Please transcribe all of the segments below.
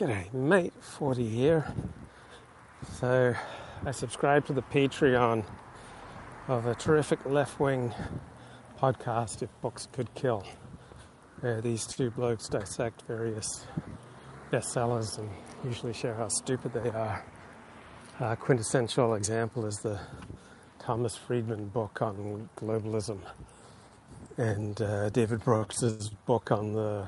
G'day, mate. 40 here. So, I subscribe to the Patreon of a terrific left wing podcast, If Books Could Kill, where these two blokes dissect various bestsellers and usually share how stupid they are. Quintessential example is the Thomas Friedman book on globalism and uh, David Brooks's book on the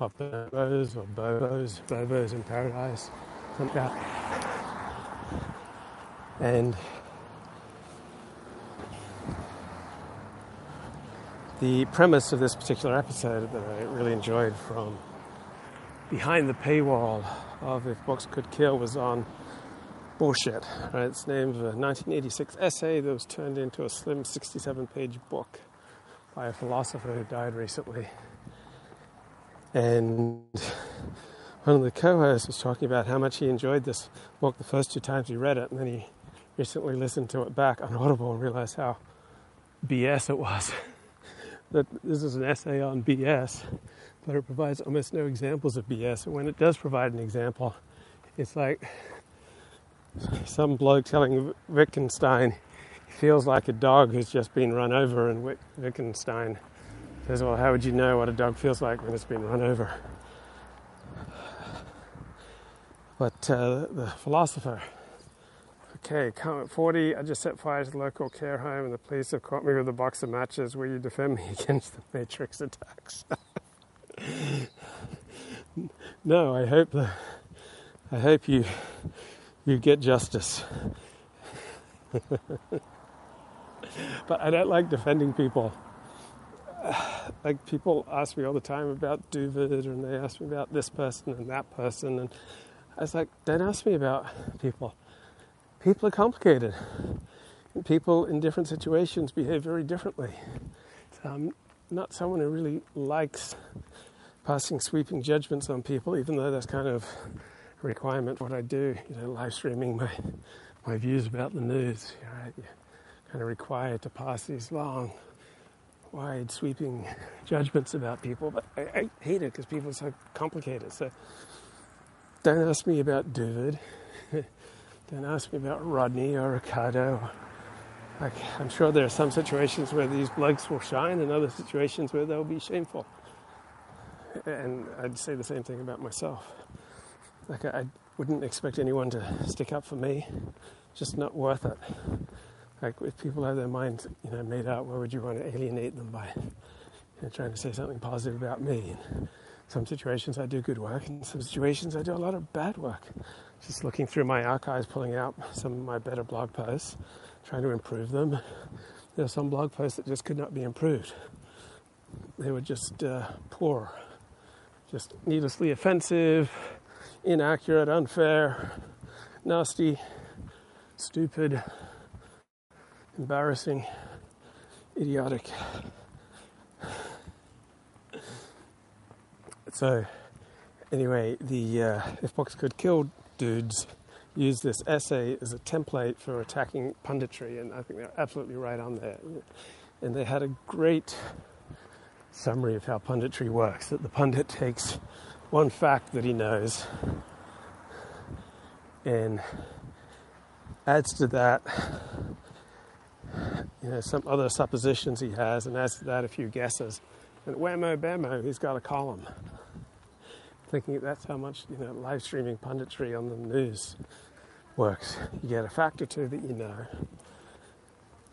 Bobos or Bobos, Bobos in Paradise, something like that. And the premise of this particular episode that I really enjoyed from behind the paywall of If Books Could Kill was on bullshit. Right? It's named a 1986 essay that was turned into a slim 67 page book by a philosopher who died recently. And one of the co hosts was talking about how much he enjoyed this book the first two times he read it, and then he recently listened to it back on Audible and realized how BS it was. that this is an essay on BS, but it provides almost no examples of BS. And when it does provide an example, it's like some bloke telling Wittgenstein he feels like a dog who's just been run over, and Wittgenstein says, Well, how would you know what a dog feels like when it's been run over? But uh, the philosopher, okay, comment 40, I just set fire to the local care home and the police have caught me with a box of matches. Will you defend me against the Matrix attacks? no, I hope the, I hope you you get justice. but I don't like defending people like people ask me all the time about Duvid and they ask me about this person and that person and I was like, don't ask me about people. People are complicated. People in different situations behave very differently. So I'm not someone who really likes passing sweeping judgments on people, even though that's kind of a requirement what I do, you know, live streaming my my views about the news. You know, you're kind of required to pass these long wide sweeping judgments about people, but I, I hate it because people are so complicated. So don't ask me about David. don't ask me about Rodney or Ricardo. Like, I'm sure there are some situations where these blokes will shine and other situations where they'll be shameful. And I'd say the same thing about myself. Like, I, I wouldn't expect anyone to stick up for me. Just not worth it. Like if people have their minds, you know, made up, why would you want to alienate them by you know, trying to say something positive about me? In some situations I do good work, and some situations I do a lot of bad work. Just looking through my archives, pulling out some of my better blog posts, trying to improve them. There are some blog posts that just could not be improved. They were just uh, poor, just needlessly offensive, inaccurate, unfair, nasty, stupid embarrassing, idiotic. So, anyway, the uh, if Books could kill dudes use this essay as a template for attacking punditry, and I think they're absolutely right on there. And they had a great summary of how punditry works. That the pundit takes one fact that he knows and adds to that you know, some other suppositions he has, and adds to that a few guesses. And whammo bammo, he's got a column. Thinking that's how much you know live streaming punditry on the news works. You get a fact or two that you know,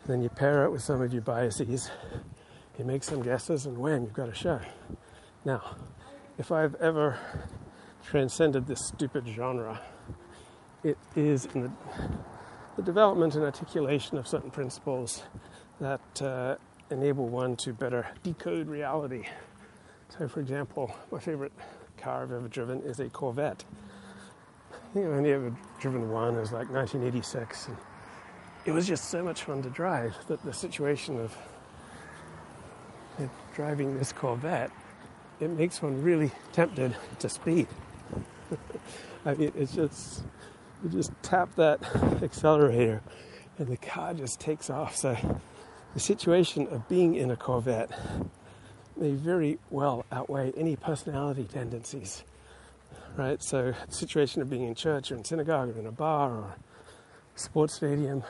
then you pair it with some of your biases. You make some guesses, and wham, you've got a show. Now, if I've ever transcended this stupid genre, it is in the the development and articulation of certain principles that uh, enable one to better decode reality. So, for example, my favorite car I've ever driven is a Corvette. I think I've only ever driven one. It was like 1986, and it was just so much fun to drive that the situation of driving this Corvette it makes one really tempted to speed. I mean, it's just you just tap that accelerator and the car just takes off. So the situation of being in a Corvette may very well outweigh any personality tendencies. right? So, the situation of being in church or in synagogue or in a bar or a sports stadium,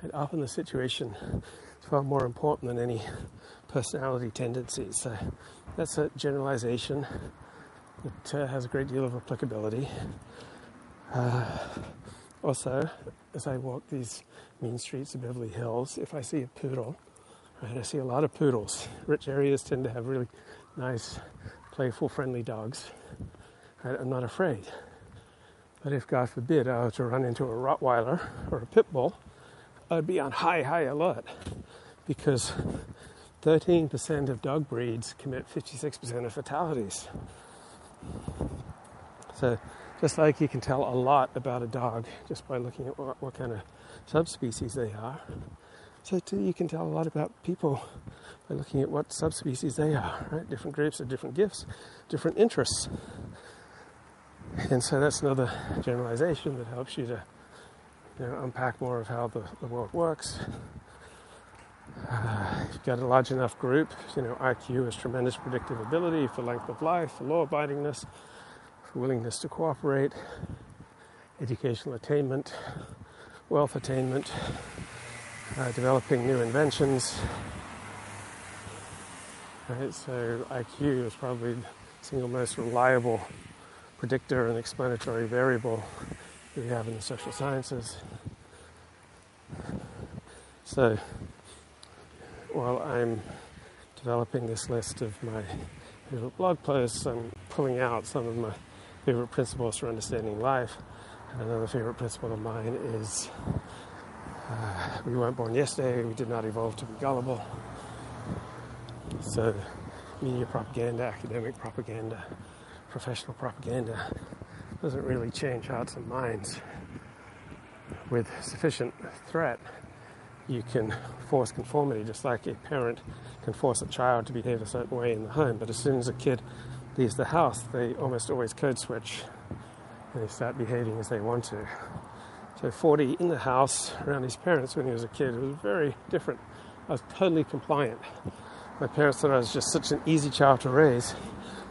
and often the situation is far more important than any personality tendencies. So, that's a generalization that uh, has a great deal of applicability. Uh, also, as I walk these mean streets of Beverly Hills, if I see a poodle, right, I see a lot of poodles. Rich areas tend to have really nice, playful, friendly dogs. Right? I'm not afraid. But if, God forbid, I were to run into a Rottweiler or a pit bull, I'd be on high, high alert because 13% of dog breeds commit 56% of fatalities. So, just like you can tell a lot about a dog just by looking at what, what kind of subspecies they are, so too you can tell a lot about people by looking at what subspecies they are, right? Different groups have different gifts, different interests. And so that's another generalization that helps you to you know, unpack more of how the, the world works. Uh, you've got a large enough group, you know, IQ has tremendous predictive ability for length of life, for law abidingness, willingness to cooperate, educational attainment, wealth attainment, uh, developing new inventions. Right, so IQ is probably the single most reliable predictor and explanatory variable we have in the social sciences. So while I'm developing this list of my blog posts, I'm pulling out some of my favorite principles for understanding life. Another favorite principle of mine is uh, we weren't born yesterday, we did not evolve to be gullible. So, media propaganda, academic propaganda, professional propaganda doesn't really change hearts and minds. With sufficient threat, you can force conformity, just like a parent can force a child to behave a certain way in the home. But as soon as a kid leaves the house, they almost always code switch and they start behaving as they want to. So 40 in the house around his parents when he was a kid was very different. I was totally compliant. My parents thought I was just such an easy child to raise.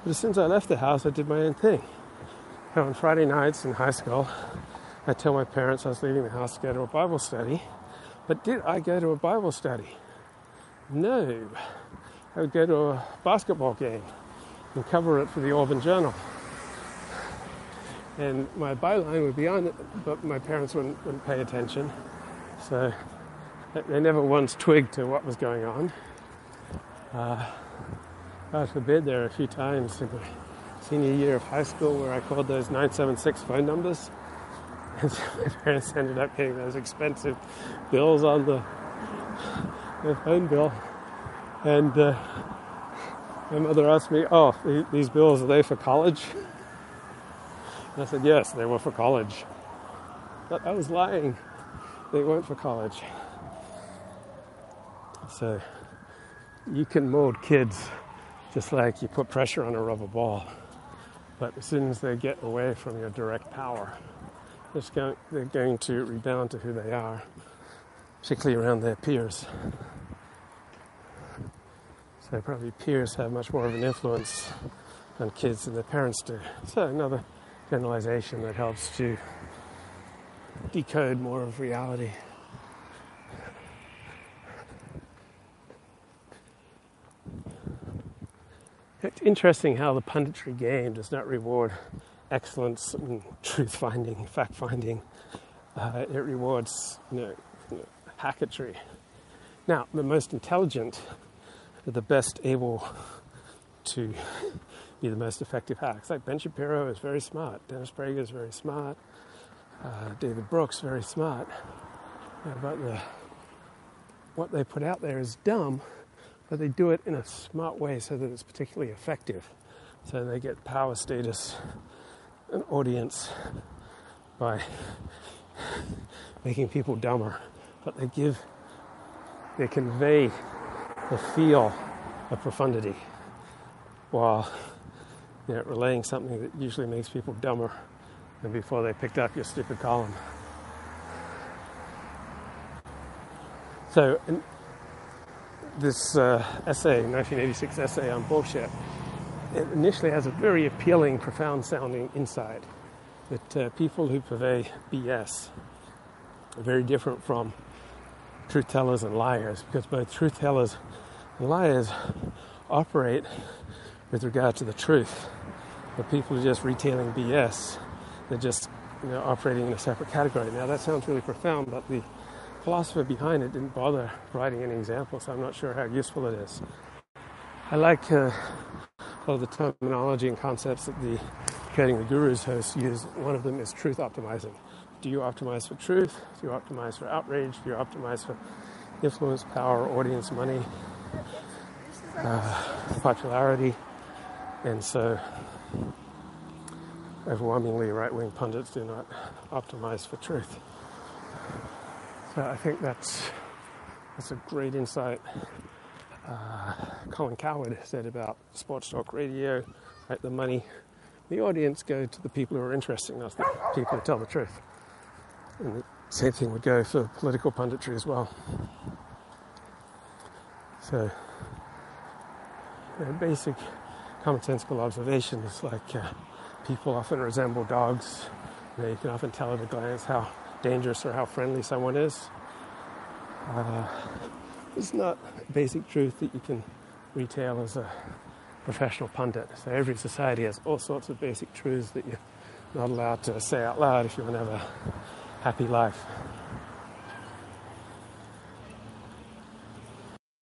But as soon as I left the house, I did my own thing. On Friday nights in high school, I tell my parents I was leaving the house to go to a Bible study. But did I go to a Bible study? No. I would go to a basketball game and cover it for the Auburn Journal and my byline would be on it, but my parents wouldn't, wouldn't pay attention. So they never once twigged to what was going on. Uh, God forbid, there are a few times in my senior year of high school where I called those 976 phone numbers. And so my parents ended up getting those expensive bills on the, the phone bill. And uh, my mother asked me, Oh, these bills, are they for college? I said, Yes, they were for college. But I was lying. They weren't for college. So you can mold kids just like you put pressure on a rubber ball. But as soon as they get away from your direct power, they're going to rebound to who they are, particularly around their peers. So probably peers have much more of an influence on kids than their parents do. So another generalization that helps to decode more of reality. It's interesting how the punditry game does not reward excellence and truth finding, fact finding. Uh, it rewards you know, you know, hacketry. Now, the most intelligent the best able to be the most effective hacks. Like Ben Shapiro is very smart, Dennis Prager is very smart, uh, David Brooks very smart. Yeah, but the, what they put out there is dumb, but they do it in a smart way so that it's particularly effective. So they get power status, an audience by making people dumber, but they give, they convey the feel of profundity while you know, relaying something that usually makes people dumber than before they picked up your stupid column. So, this uh, essay, 1986 essay on bullshit, it initially has a very appealing, profound sounding inside. That uh, people who purvey BS are very different from truth tellers and liars because both truth tellers and liars operate with regard to the truth. The people are just retailing BS, they're just you know, operating in a separate category. Now that sounds really profound, but the philosopher behind it didn't bother writing any examples, so I'm not sure how useful it is. I like uh, all the terminology and concepts that the Decoding the Gurus hosts use. One of them is truth optimizing. Do you optimize for truth? Do you optimize for outrage? Do you optimize for influence, power, audience, money, uh, popularity? And so, overwhelmingly, right wing pundits do not optimize for truth. So, I think that's, that's a great insight. Uh, Colin Cowherd said about sports talk radio, right? The money, the audience go to the people who are interesting, not the people who tell the truth. And the same thing would go for political punditry as well. So, basic commonsensical observations like uh, people often resemble dogs. You, know, you, can often tell at a glance how dangerous or how friendly someone is. Uh, it's not basic truth that you can retail as a professional pundit. So every society has all sorts of basic truths that you're not allowed to say out loud if you want to have a happy life.